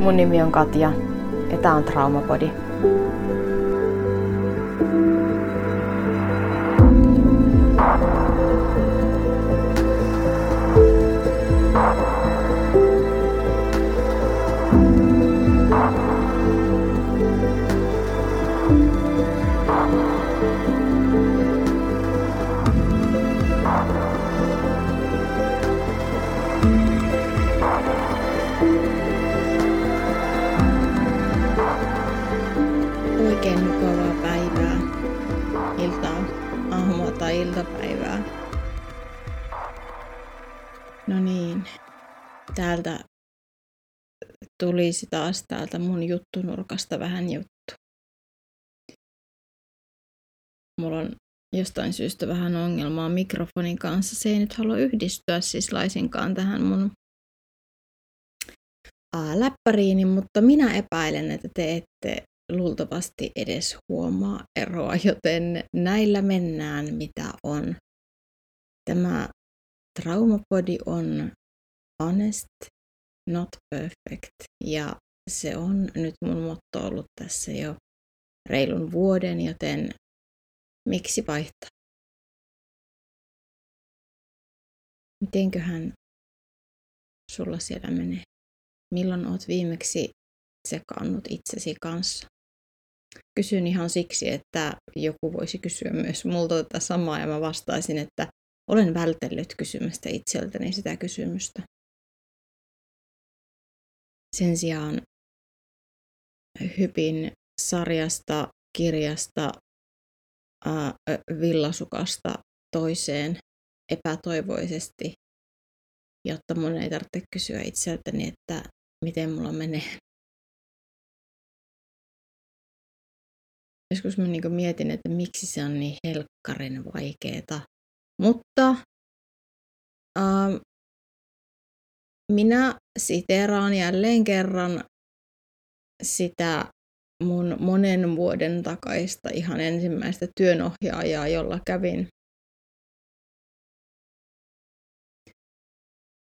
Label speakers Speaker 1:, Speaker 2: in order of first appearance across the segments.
Speaker 1: Mun nimi on Katja ja tää on Traumapodi.
Speaker 2: Oikein tai iltapäivää. No niin, täältä tulisi taas täältä mun juttunurkasta vähän juttu. Mulla on jostain syystä vähän ongelmaa mikrofonin kanssa. Se ei nyt halua yhdistyä siis laisinkaan tähän mun läppäriini, mutta minä epäilen, että te ette luultavasti edes huomaa eroa, joten näillä mennään, mitä on. Tämä traumapodi on honest, not perfect, ja se on nyt mun motto ollut tässä jo reilun vuoden, joten miksi vaihtaa? Mitenköhän sulla siellä menee? Milloin oot viimeksi sekaannut itsesi kanssa? Kysyn ihan siksi, että joku voisi kysyä myös multa tätä samaa ja mä vastaisin, että olen vältellyt kysymästä itseltäni sitä kysymystä. Sen sijaan hypin sarjasta, kirjasta, ää, villasukasta toiseen epätoivoisesti, jotta mun ei tarvitse kysyä itseltäni, että miten mulla menee. Joskus mä niin mietin, että miksi se on niin helkkarin vaikeeta. Mutta ähm, minä siteraan jälleen kerran sitä mun monen vuoden takaista ihan ensimmäistä työnohjaajaa, jolla kävin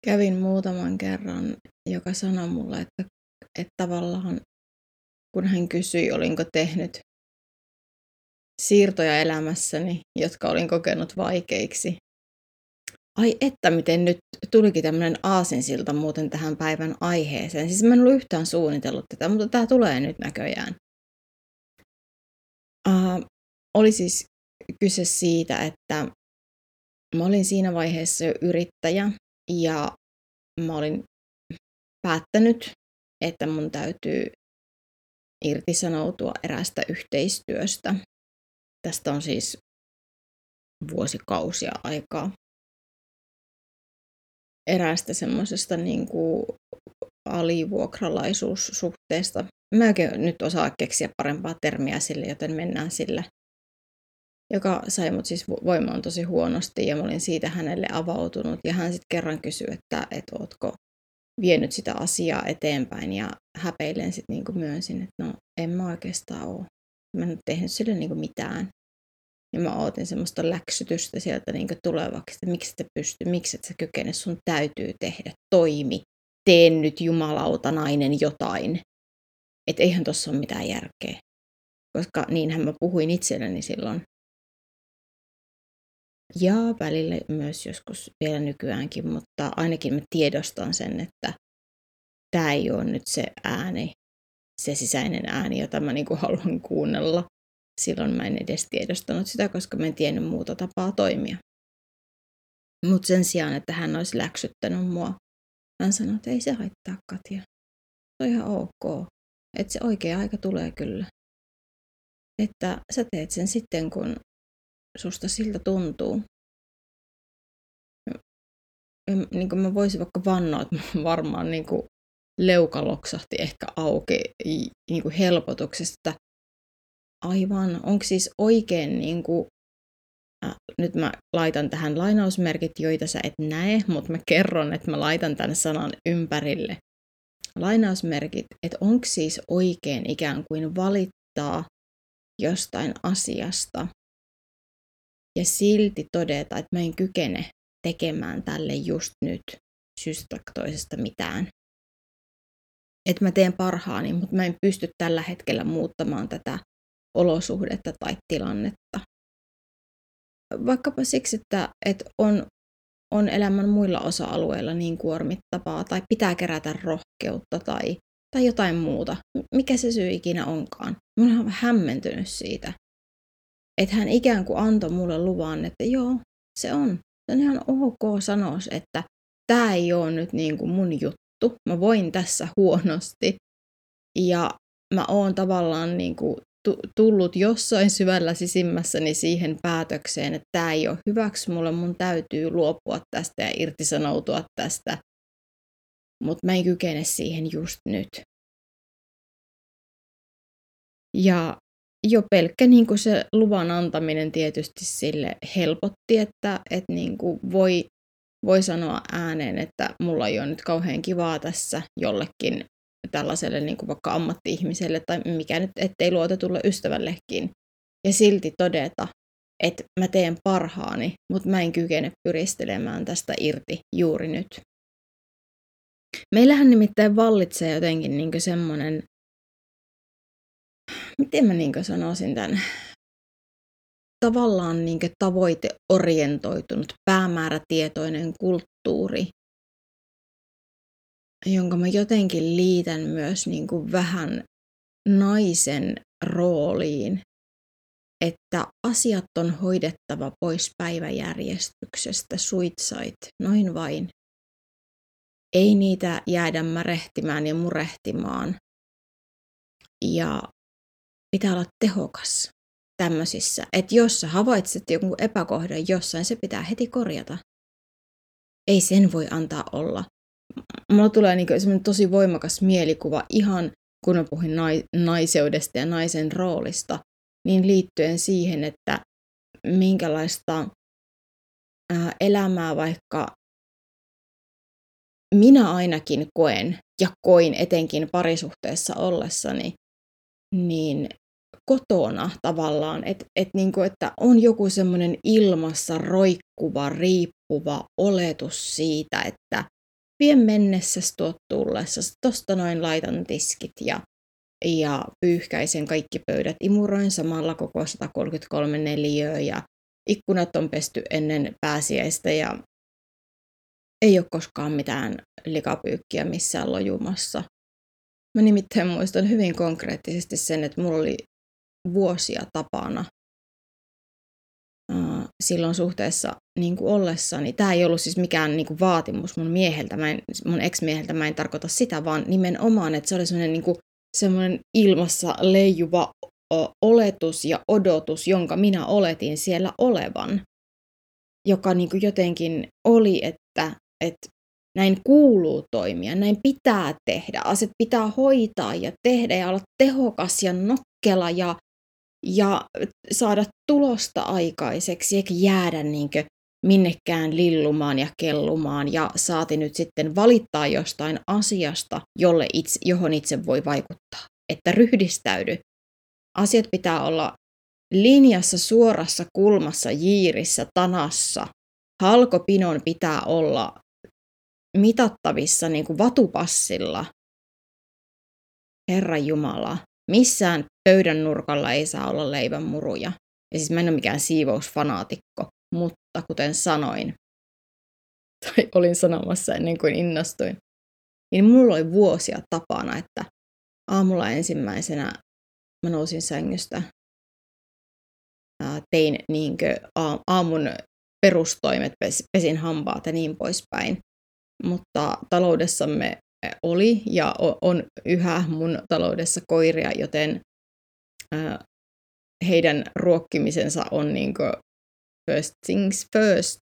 Speaker 2: kävin muutaman kerran, joka sanoi mulle, että, että tavallaan kun hän kysyi, olinko tehnyt siirtoja elämässäni, jotka olin kokenut vaikeiksi. Ai että, miten nyt tulikin tämmöinen aasinsilta muuten tähän päivän aiheeseen. Siis mä en ollut yhtään suunnitellut tätä, mutta tämä tulee nyt näköjään. Uh, oli siis kyse siitä, että mä olin siinä vaiheessa jo yrittäjä ja mä olin päättänyt, että mun täytyy irtisanoutua erästä yhteistyöstä. Tästä on siis vuosikausia aikaa. Eräästä semmoisesta niin kuin alivuokralaisuussuhteesta. Mä oikein nyt osaa keksiä parempaa termiä sille, joten mennään sillä. Joka sai mut siis voimaan tosi huonosti ja mä olin siitä hänelle avautunut. Ja hän sitten kerran kysyi, että, että ootko vienyt sitä asiaa eteenpäin ja häpeilen sitten niin myönsin, että no en mä oikeastaan ole mä en tehnyt sille niin mitään. Ja mä ootin semmoista läksytystä sieltä niin tulevaksi, että miksi et pysty, miksi et sä kykene, sun täytyy tehdä, toimi, tee nyt jumalauta nainen jotain. Että eihän tossa ole mitään järkeä. Koska niinhän mä puhuin itselleni silloin. Ja välillä myös joskus vielä nykyäänkin, mutta ainakin mä tiedostan sen, että tämä ei ole nyt se ääni, se sisäinen ääni, jota mä niinku haluan kuunnella. Silloin mä en edes tiedostanut sitä, koska mä en tiennyt muuta tapaa toimia. Mutta sen sijaan, että hän olisi läksyttänyt mua, hän sanoi, että ei se haittaa Katja. Se on ihan ok. Että se oikea aika tulee kyllä. Että sä teet sen sitten, kun susta siltä tuntuu. Ja, niin kuin mä voisin vaikka vannoa, että varmaan niin kuin leuka loksahti ehkä auki niin kuin helpotuksesta. Aivan, onko siis oikein niin kuin, äh, nyt mä laitan tähän lainausmerkit, joita sä et näe, mutta mä kerron, että mä laitan tämän sanan ympärille. Lainausmerkit, että onko siis oikein ikään kuin valittaa jostain asiasta ja silti todeta, että mä en kykene tekemään tälle just nyt syystä toisesta mitään. Että mä teen parhaani, mutta mä en pysty tällä hetkellä muuttamaan tätä olosuhdetta tai tilannetta. Vaikkapa siksi, että, että on, on elämän muilla osa-alueilla niin kuormittavaa tai pitää kerätä rohkeutta tai, tai jotain muuta. Mikä se syy ikinä onkaan. Mä olen hämmentynyt siitä. Että hän ikään kuin antoi mulle luvan, että joo, se on. Se on ihan ok sanoa, että tämä ei ole nyt niin kuin mun juttu. Mä voin tässä huonosti. Ja mä oon tavallaan niin kuin tullut jossain syvällä sisimmässäni siihen päätökseen, että tämä ei ole hyväksi mulle, mun täytyy luopua tästä ja irtisanoutua tästä, mutta mä en kykene siihen just nyt. Ja jo pelkkä niin kuin se luvan antaminen tietysti sille helpotti, että, että niin kuin voi, voi sanoa ääneen, että mulla ei ole nyt kauhean kivaa tässä jollekin tällaiselle niin kuin vaikka ammatti-ihmiselle tai mikä nyt ettei luotetulle ystävällekin. Ja silti todeta, että mä teen parhaani, mutta mä en kykene pyristelemään tästä irti juuri nyt. Meillähän nimittäin vallitsee jotenkin niin semmoinen, miten mä niin sanoisin tämän, tavallaan niin tavoiteorientoitunut, päämäärätietoinen kulttuuri, jonka mä jotenkin liitän myös niin kuin vähän naisen rooliin, että asiat on hoidettava pois päiväjärjestyksestä, suitsait, noin vain. Ei niitä jäädä märehtimään ja murehtimaan. Ja pitää olla tehokas tämmöisissä, että jos sä havaitset jonkun epäkohdan jossain, se pitää heti korjata. Ei sen voi antaa olla mulla tulee niinku tosi voimakas mielikuva ihan kun mä puhuin naiseudesta ja naisen roolista, niin liittyen siihen, että minkälaista elämää vaikka minä ainakin koen ja koin etenkin parisuhteessa ollessani, niin kotona tavallaan, että et niinku, että on joku semmoinen ilmassa roikkuva, riippuva oletus siitä, että vien mennessä tuot tullessa, tosta noin laitan tiskit ja, ja pyyhkäisen kaikki pöydät, imuroin samalla koko 133 neliöä ja ikkunat on pesty ennen pääsiäistä ja ei ole koskaan mitään likapyykkiä missään lojumassa. Mä nimittäin muistan hyvin konkreettisesti sen, että mulla oli vuosia tapana silloin suhteessa niin kuin ollessani. Tämä ei ollut siis mikään niin kuin vaatimus mun mieheltä, mä en, mun ex-mieheltä, mä en tarkoita sitä, vaan nimenomaan, että se oli semmoinen, niin kuin, semmoinen ilmassa leijuva oletus ja odotus, jonka minä oletin siellä olevan, joka niin kuin jotenkin oli, että, että näin kuuluu toimia, näin pitää tehdä, asiat pitää hoitaa ja tehdä ja olla tehokas ja nokkela ja ja saada tulosta aikaiseksi eikä jäädä niinkö minnekään lillumaan ja kellumaan ja saati nyt sitten valittaa jostain asiasta, jolle itse, johon itse voi vaikuttaa. Että ryhdistäydy. Asiat pitää olla linjassa, suorassa, kulmassa, jiirissä, tanassa. Halkopinon pitää olla mitattavissa niin kuin vatupassilla. Herra Jumala, missään pöydän nurkalla ei saa olla leivänmuruja. Ja siis mä en ole mikään siivousfanaatikko, mutta kuten sanoin, tai olin sanomassa ennen kuin innostuin, niin mulla oli vuosia tapana, että aamulla ensimmäisenä mä nousin sängystä, tein niinkö aamun perustoimet, pesin hampaat ja niin poispäin. Mutta taloudessamme oli ja on yhä mun taloudessa koiria, joten heidän ruokkimisensa on niin first things first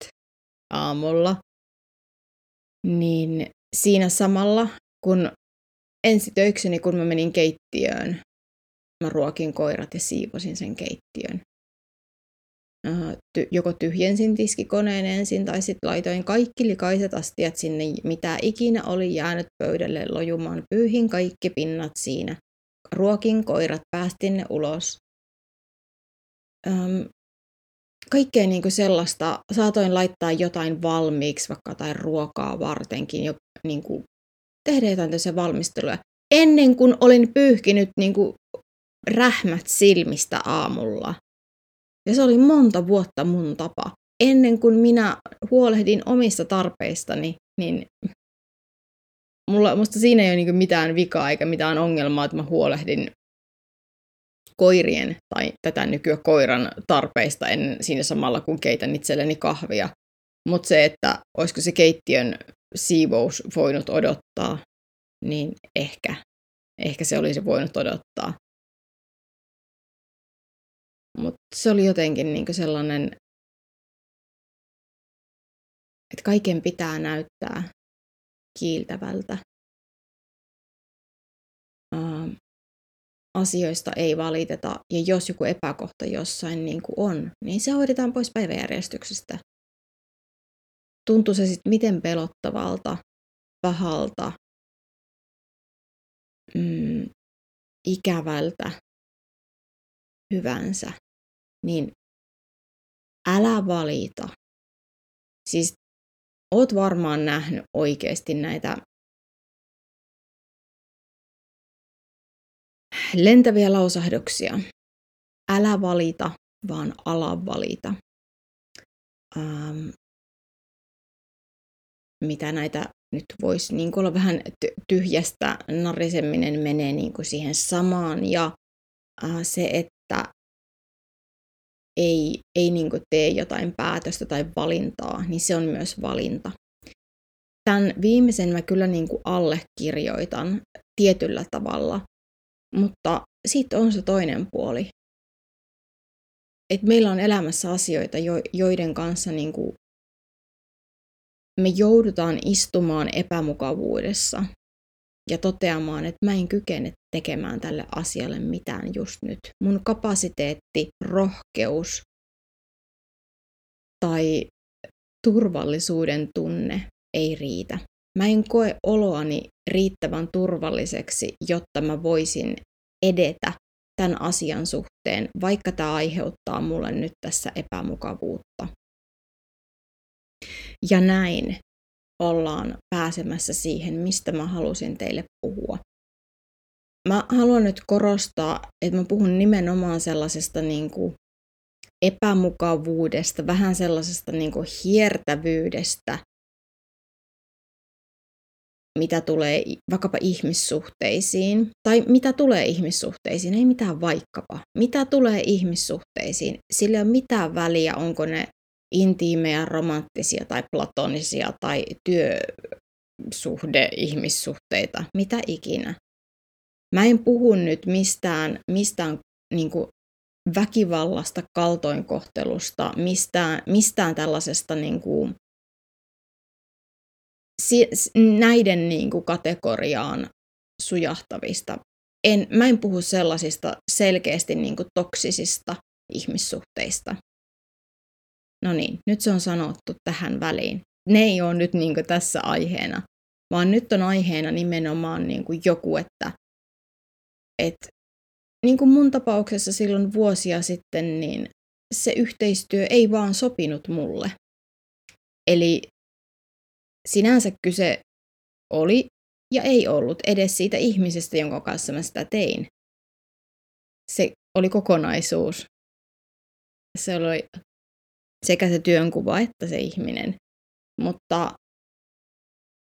Speaker 2: aamulla. Niin siinä samalla, kun ensitöikseni, kun mä menin keittiöön, mä ruokin koirat ja siivosin sen keittiön. Ty- joko tyhjensin tiskikoneen ensin tai sitten laitoin kaikki likaiset astiat sinne, mitä ikinä oli jäänyt pöydälle lojumaan. Pyyhin kaikki pinnat siinä. Ruokin koirat, päästin ne ulos. Öm, kaikkea niin kuin sellaista, saatoin laittaa jotain valmiiksi, vaikka jotain ruokaa vartenkin, jo, niin kuin, tehdä jotain tällaisia valmisteluja, ennen kuin olin pyyhkinyt niin kuin, rähmät silmistä aamulla. Ja se oli monta vuotta mun tapa. Ennen kuin minä huolehdin omista tarpeistani, niin mulla, musta siinä ei ole niin mitään vikaa eikä mitään ongelmaa, että mä huolehdin koirien tai tätä nykyä koiran tarpeista en siinä samalla kun keitän itselleni kahvia. Mutta se, että olisiko se keittiön siivous voinut odottaa, niin ehkä, ehkä se olisi voinut odottaa. Mutta se oli jotenkin niinku sellainen, että kaiken pitää näyttää kiiltävältä. Uh, asioista ei valiteta, ja jos joku epäkohta jossain niin kuin on, niin se hoidetaan pois päiväjärjestyksestä. Tuntuu se sitten miten pelottavalta, pahalta, mm, ikävältä, hyvänsä, niin älä valita. Siis oot varmaan nähnyt oikeasti näitä lentäviä lausahduksia. Älä valita, vaan ala valita. Ähm, mitä näitä nyt voisi niin olla vähän tyhjästä nariseminen menee niin kuin siihen samaan ja äh, se, että ei, ei niin tee jotain päätöstä tai valintaa, niin se on myös valinta. Tämän viimeisen mä kyllä niin allekirjoitan tietyllä tavalla, mutta sitten on se toinen puoli. Et meillä on elämässä asioita, joiden kanssa niin me joudutaan istumaan epämukavuudessa ja toteamaan, että mä en kykene tekemään tälle asialle mitään just nyt. Mun kapasiteetti, rohkeus tai turvallisuuden tunne ei riitä. Mä en koe oloani riittävän turvalliseksi, jotta mä voisin edetä tämän asian suhteen, vaikka tämä aiheuttaa mulle nyt tässä epämukavuutta. Ja näin ollaan pääsemässä siihen, mistä mä halusin teille puhua. Mä haluan nyt korostaa, että mä puhun nimenomaan sellaisesta niin kuin epämukavuudesta, vähän sellaisesta niin kuin hiertävyydestä, mitä tulee vaikkapa ihmissuhteisiin, tai mitä tulee ihmissuhteisiin, ei mitään vaikkapa, mitä tulee ihmissuhteisiin, sillä ei ole mitään väliä, onko ne intiimejä, romanttisia tai platonisia tai työsuhde, ihmissuhteita, mitä ikinä. Mä en puhu nyt mistään, mistään niin kuin väkivallasta, kaltoinkohtelusta, mistään, mistään tällaisesta niin kuin, näiden niin kuin kategoriaan sujahtavista. En, mä en puhu sellaisista selkeästi niin kuin toksisista ihmissuhteista. No niin, nyt se on sanottu tähän väliin. Ne ei ole nyt niin tässä aiheena, vaan nyt on aiheena nimenomaan niin joku, että et, niin kuin mun tapauksessa silloin vuosia sitten, niin se yhteistyö ei vaan sopinut mulle. Eli sinänsä kyse oli ja ei ollut edes siitä ihmisestä, jonka kanssa mä sitä tein. Se oli kokonaisuus. Se oli sekä se työnkuva että se ihminen. Mutta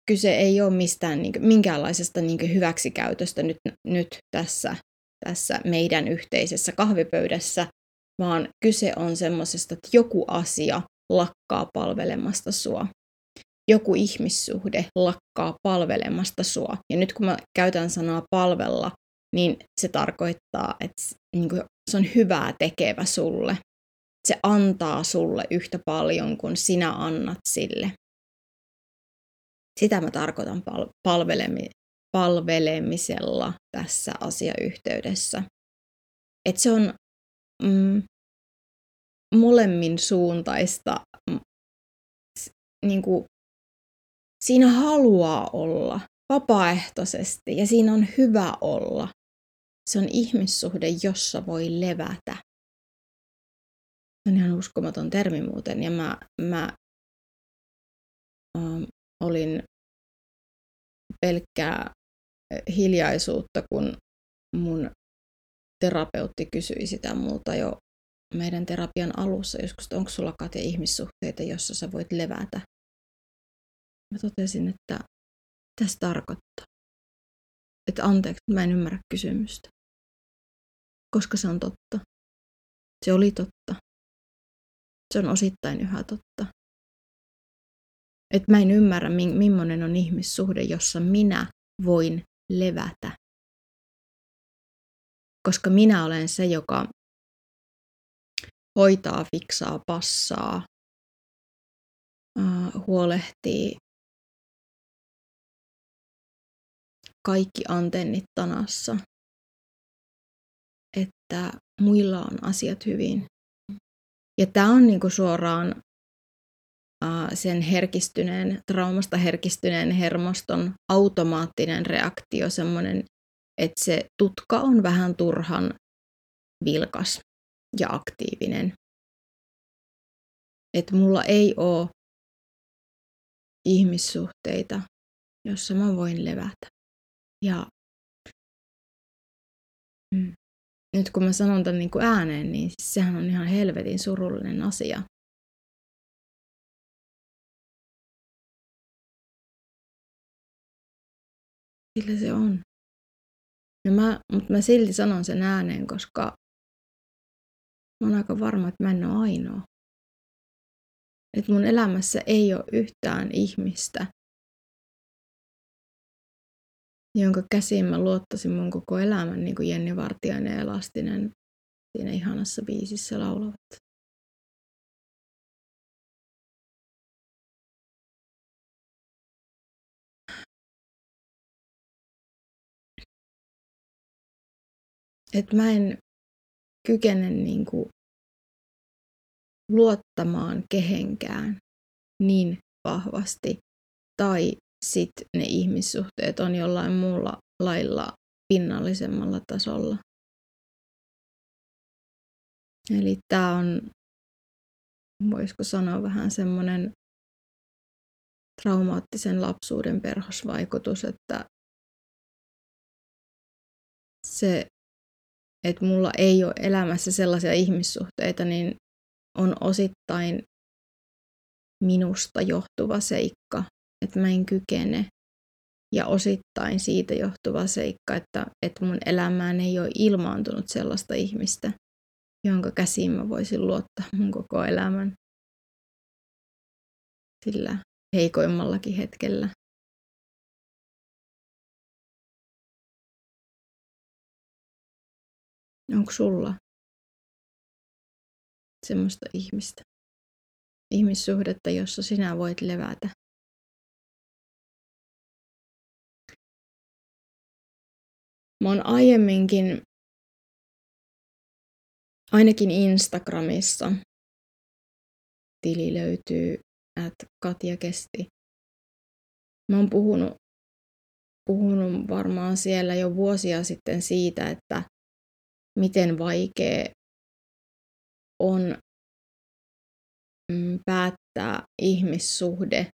Speaker 2: kyse ei ole mistään niin kuin, minkäänlaisesta niin kuin, hyväksikäytöstä nyt, nyt tässä, tässä meidän yhteisessä kahvipöydässä, vaan kyse on semmoisesta, että joku asia lakkaa palvelemasta sua joku ihmissuhde lakkaa palvelemasta sua. Ja nyt kun mä käytän sanaa palvella, niin se tarkoittaa, että niin kuin se on hyvää tekevä sulle. Se antaa sulle yhtä paljon kuin sinä annat sille. Sitä mä tarkoitan pal- palvelemi- palvelemisella tässä asiayhteydessä. Että se on mm, molemmin suuntaista niin kuin Siinä haluaa olla vapaaehtoisesti ja siinä on hyvä olla. Se on ihmissuhde, jossa voi levätä. Se on ihan uskomaton termi muuten. Ja mä, mä ähm, olin pelkkää hiljaisuutta, kun mun terapeutti kysyi sitä multa jo meidän terapian alussa joskus, että onko sulla Katja ihmissuhteita, jossa sä voit levätä. Mä totesin, että tässä tarkoittaa. Että anteeksi, mä en ymmärrä kysymystä. Koska se on totta. Se oli totta. Se on osittain yhä totta. Että mä en ymmärrä, millainen on ihmissuhde, jossa minä voin levätä. Koska minä olen se, joka hoitaa, fiksaa, passaa, huolehtii kaikki antennit tanassa, että muilla on asiat hyvin. Ja tämä on niinku suoraan sen herkistyneen, traumasta herkistyneen hermoston automaattinen reaktio, semmoinen, että se tutka on vähän turhan vilkas ja aktiivinen. Että mulla ei ole ihmissuhteita, jossa mä voin levätä. Ja mm, nyt kun mä sanon tämän niin kuin ääneen, niin sehän on ihan helvetin surullinen asia. Sillä se on. Ja mä, mutta mä silti sanon sen ääneen, koska mä oon aika varma, että mä en ole ainoa. Että mun elämässä ei ole yhtään ihmistä, jonka käsiin mä luottasin mun koko elämän, niin kuin Jenni Vartiainen ja Elastinen siinä ihanassa biisissä laulavat. että mä en kykene niin kuin luottamaan kehenkään niin vahvasti. Tai sitten ne ihmissuhteet on jollain muulla lailla pinnallisemmalla tasolla. Eli tämä on, voisiko sanoa, vähän semmoinen traumaattisen lapsuuden perhosvaikutus, että se että mulla ei ole elämässä sellaisia ihmissuhteita, niin on osittain minusta johtuva seikka, että mä en kykene. Ja osittain siitä johtuva seikka, että, että mun elämään ei ole ilmaantunut sellaista ihmistä, jonka käsiin mä voisin luottaa mun koko elämän sillä heikoimmallakin hetkellä. Onko sulla semmoista ihmistä? Ihmissuhdetta, jossa sinä voit levätä. Mä oon aiemminkin, ainakin Instagramissa, tili löytyy, että Katja Kesti. Mä oon puhunut, puhunut varmaan siellä jo vuosia sitten siitä, että miten vaikea on mm, päättää ihmissuhde,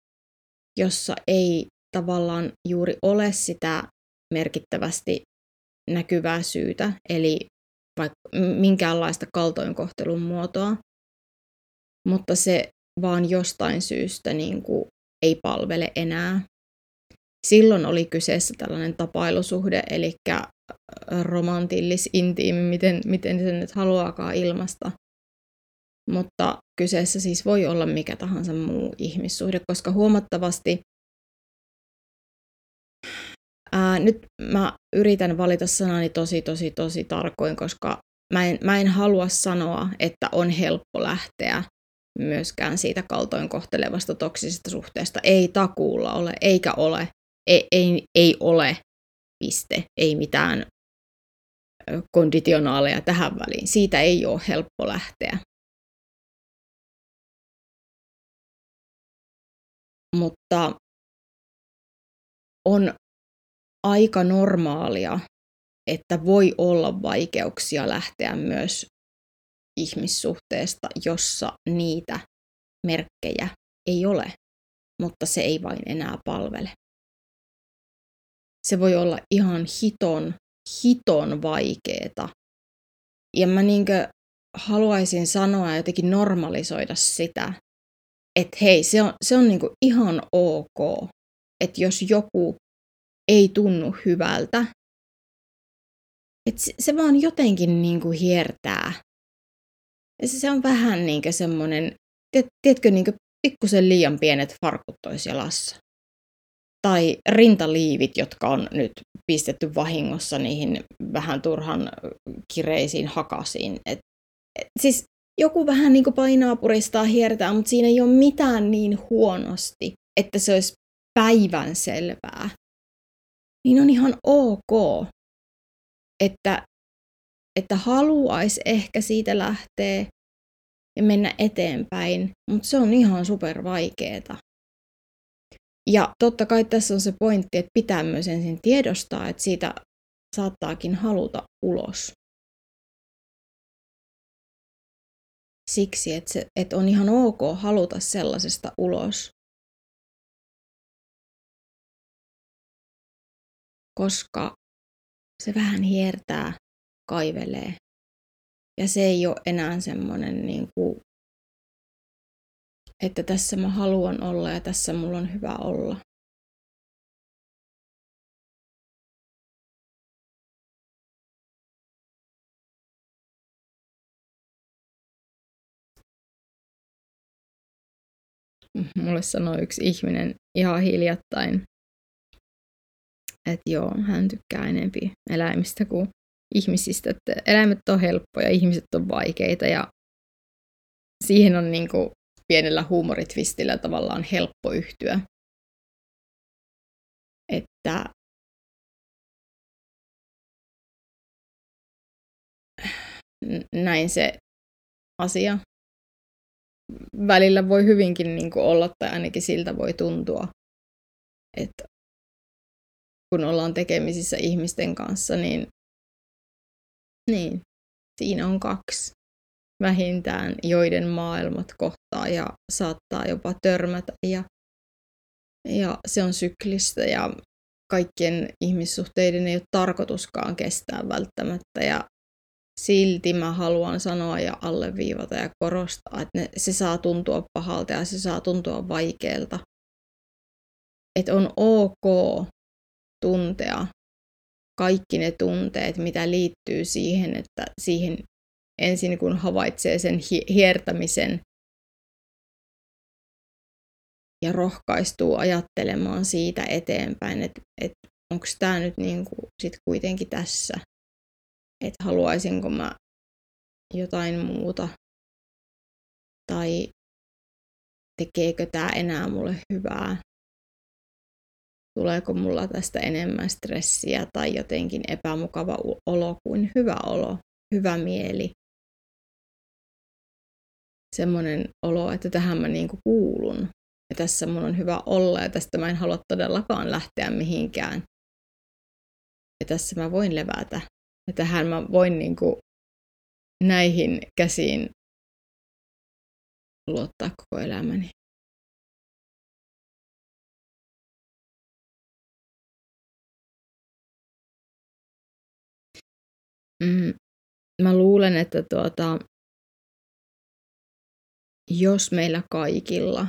Speaker 2: jossa ei tavallaan juuri ole sitä merkittävästi näkyvää syytä, eli vaikka minkäänlaista kaltoinkohtelun muotoa, mutta se vaan jostain syystä niin kuin ei palvele enää. Silloin oli kyseessä tällainen tapailusuhde, eli romantillis, intiimi, miten, miten se nyt haluaakaan ilmasta. Mutta kyseessä siis voi olla mikä tahansa muu ihmissuhde, koska huomattavasti ää, nyt mä yritän valita sanani tosi, tosi, tosi tarkoin, koska mä en, mä en halua sanoa, että on helppo lähteä myöskään siitä kaltoin kohtelevasta toksisesta suhteesta. Ei takuulla ole, eikä ole, ei, ei, ei ole, piste, ei mitään konditionaaleja tähän väliin. Siitä ei ole helppo lähteä. Mutta on aika normaalia, että voi olla vaikeuksia lähteä myös ihmissuhteesta, jossa niitä merkkejä ei ole, mutta se ei vain enää palvele. Se voi olla ihan hiton, hiton vaikeeta. Ja mä niinkö haluaisin sanoa ja jotenkin normalisoida sitä, että hei, se on, se on niinku ihan ok, että jos joku ei tunnu hyvältä, että se, se vaan jotenkin niinku hiertää. Ja se, se on vähän niinku semmoinen, tiedätkö, niinku pikkusen liian pienet farkut tois jalassa. Tai rintaliivit, jotka on nyt pistetty vahingossa niihin vähän turhan kireisiin hakasiin. Et, et, siis joku vähän niin kuin painaa puristaa hiertää, mutta siinä ei ole mitään niin huonosti, että se olisi päivän selvää. Niin on ihan ok, että, että haluaisi ehkä siitä lähteä ja mennä eteenpäin, mutta se on ihan super vaikeeta. Ja totta kai tässä on se pointti, että pitää myös ensin tiedostaa, että siitä saattaakin haluta ulos. Siksi, että, se, että on ihan ok haluta sellaisesta ulos. Koska se vähän hiertää, kaivelee. Ja se ei ole enää semmoinen, niin kuin, että tässä mä haluan olla ja tässä mulla on hyvä olla. Mulle sanoi yksi ihminen ihan hiljattain, että joo, hän tykkää enempi eläimistä kuin ihmisistä, että eläimet on helppoja, ihmiset on vaikeita ja siihen on niin kuin pienellä huumoritvistillä tavallaan helppo yhtyä. Että näin se asia välillä voi hyvinkin niin kuin olla, tai ainakin siltä voi tuntua, että kun ollaan tekemisissä ihmisten kanssa, niin, niin siinä on kaksi vähintään, joiden maailmat kohtaa ja saattaa jopa törmätä. Ja, ja se on syklistä ja kaikkien ihmissuhteiden ei ole tarkoituskaan kestää välttämättä. Ja silti mä haluan sanoa ja alleviivata ja korostaa, että ne, se saa tuntua pahalta ja se saa tuntua vaikealta. Että on ok tuntea kaikki ne tunteet, mitä liittyy siihen, että siihen ensin kun havaitsee sen hiertämisen ja rohkaistuu ajattelemaan siitä eteenpäin, että, että onko tämä nyt niin kuin sit kuitenkin tässä, että haluaisinko mä jotain muuta? Tai tekeekö tämä enää mulle hyvää tuleeko mulla tästä enemmän stressiä tai jotenkin epämukava olo kuin hyvä olo, hyvä mieli. Semmoinen olo, että tähän mä niinku kuulun ja tässä mun on hyvä olla ja tästä mä en halua todellakaan lähteä mihinkään. Ja tässä mä voin levätä. Ja tähän mä voin niinku näihin käsiin luottaa koko elämäni. Mm, mä luulen, että tuota, jos meillä kaikilla,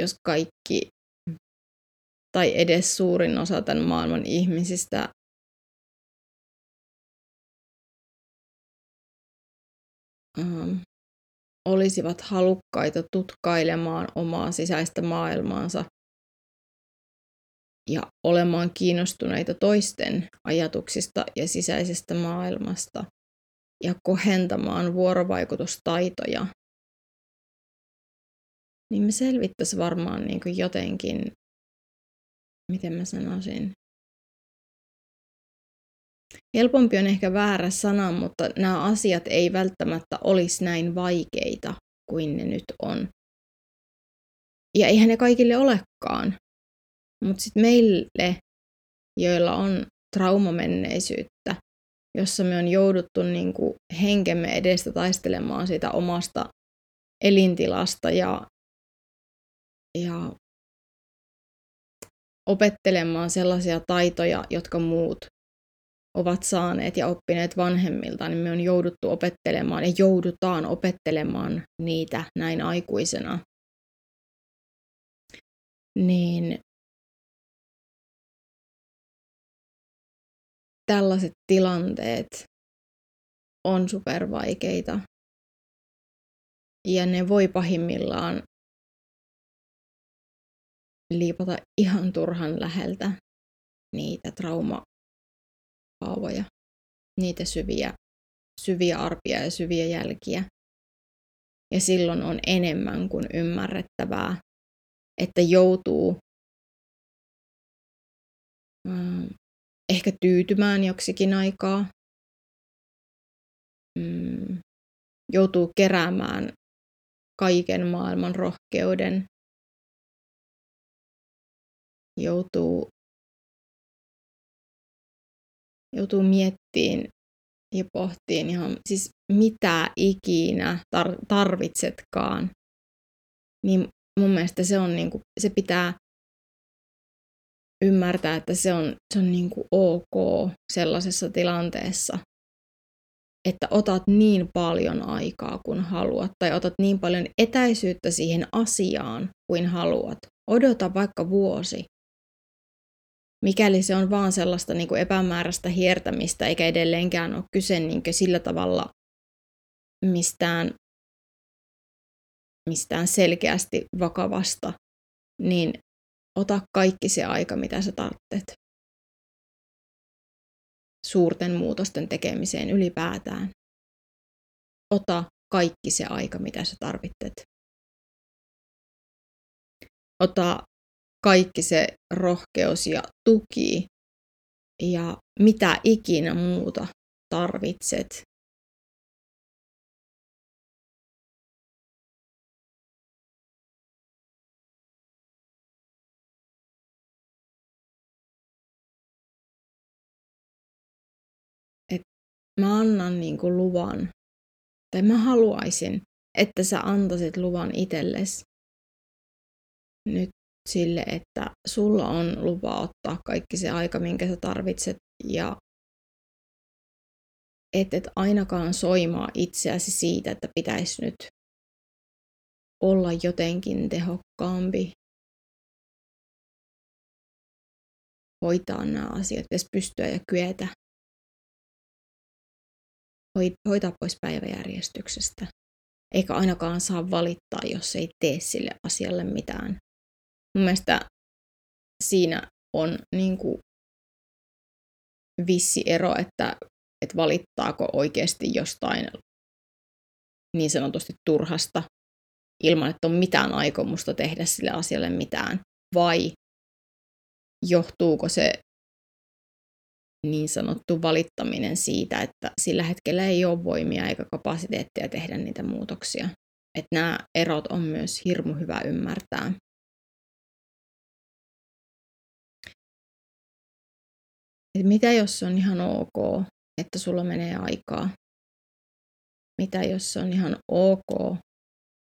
Speaker 2: jos kaikki tai edes suurin osa tämän maailman ihmisistä ähm, olisivat halukkaita tutkailemaan omaa sisäistä maailmaansa ja olemaan kiinnostuneita toisten ajatuksista ja sisäisestä maailmasta ja kohentamaan vuorovaikutustaitoja, niin me selvittäisiin varmaan niin kuin jotenkin, miten mä sanoisin, Helpompi on ehkä väärä sana, mutta nämä asiat ei välttämättä olisi näin vaikeita kuin ne nyt on. Ja eihän ne kaikille olekaan. Mutta sitten meille, joilla on traumamenneisyyttä, jossa me on jouduttu niin henkemme edestä taistelemaan siitä omasta elintilasta ja, ja opettelemaan sellaisia taitoja, jotka muut ovat saaneet ja oppineet vanhemmilta, niin me on jouduttu opettelemaan ja joudutaan opettelemaan niitä näin aikuisena. Niin tällaiset tilanteet on supervaikeita. Ja ne voi pahimmillaan liipata ihan turhan läheltä niitä traumahaavoja, niitä syviä, syviä arpia ja syviä jälkiä. Ja silloin on enemmän kuin ymmärrettävää, että joutuu mm, ehkä tyytymään joksikin aikaa, mm, joutuu keräämään kaiken maailman rohkeuden, joutuu, joutuu miettimään ja pohtiin ihan siis mitä ikinä tar- tarvitsetkaan, niin mun mielestä se on niinku, se pitää ymmärtää, että se on, se on niinku ok sellaisessa tilanteessa, että otat niin paljon aikaa kuin haluat, tai otat niin paljon etäisyyttä siihen asiaan kuin haluat. Odota vaikka vuosi. Mikäli se on vaan sellaista niin kuin epämääräistä hiertämistä, eikä edelleenkään ole kyse niin sillä tavalla mistään, mistään selkeästi vakavasta, niin ota kaikki se aika, mitä sä tarvitset suurten muutosten tekemiseen ylipäätään. Ota kaikki se aika, mitä sä tarvitset. Ota kaikki se rohkeus ja tuki ja mitä ikinä muuta tarvitset. Mä annan niinku luvan, tai mä haluaisin, että sä antaisit luvan itsellesi nyt sille, että sulla on lupa ottaa kaikki se aika, minkä sä tarvitset ja et, et ainakaan soimaa itseäsi siitä, että pitäisi nyt olla jotenkin tehokkaampi, hoitaa nämä asiat, pitäisi pystyä ja kyetä hoitaa pois päiväjärjestyksestä. Eikä ainakaan saa valittaa, jos ei tee sille asialle mitään mun mielestä siinä on niin kuin vissi ero, että, että valittaako oikeasti jostain niin sanotusti turhasta ilman, että on mitään aikomusta tehdä sille asialle mitään, vai johtuuko se niin sanottu valittaminen siitä, että sillä hetkellä ei ole voimia eikä kapasiteettia tehdä niitä muutoksia. Että nämä erot on myös hirmu hyvä ymmärtää. että mitä jos on ihan ok, että sulla menee aikaa? Mitä jos on ihan ok,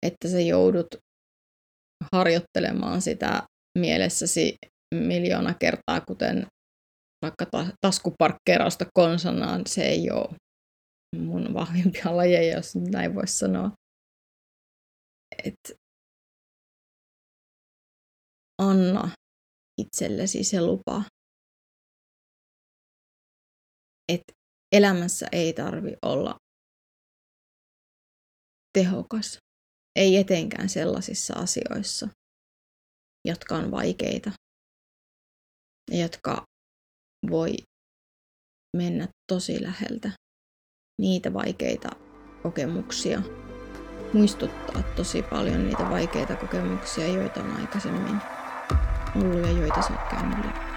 Speaker 2: että sä joudut harjoittelemaan sitä mielessäsi miljoona kertaa, kuten vaikka taskuparkkeerausta konsanaan, se ei ole mun vahvimpia lajeja, jos näin voisi sanoa. Et anna itsellesi se lupa että elämässä ei tarvi olla tehokas. Ei etenkään sellaisissa asioissa, jotka on vaikeita ja jotka voi mennä tosi läheltä. Niitä vaikeita kokemuksia muistuttaa tosi paljon niitä vaikeita kokemuksia, joita on aikaisemmin ollut ja joita sä oot käynyt läpi.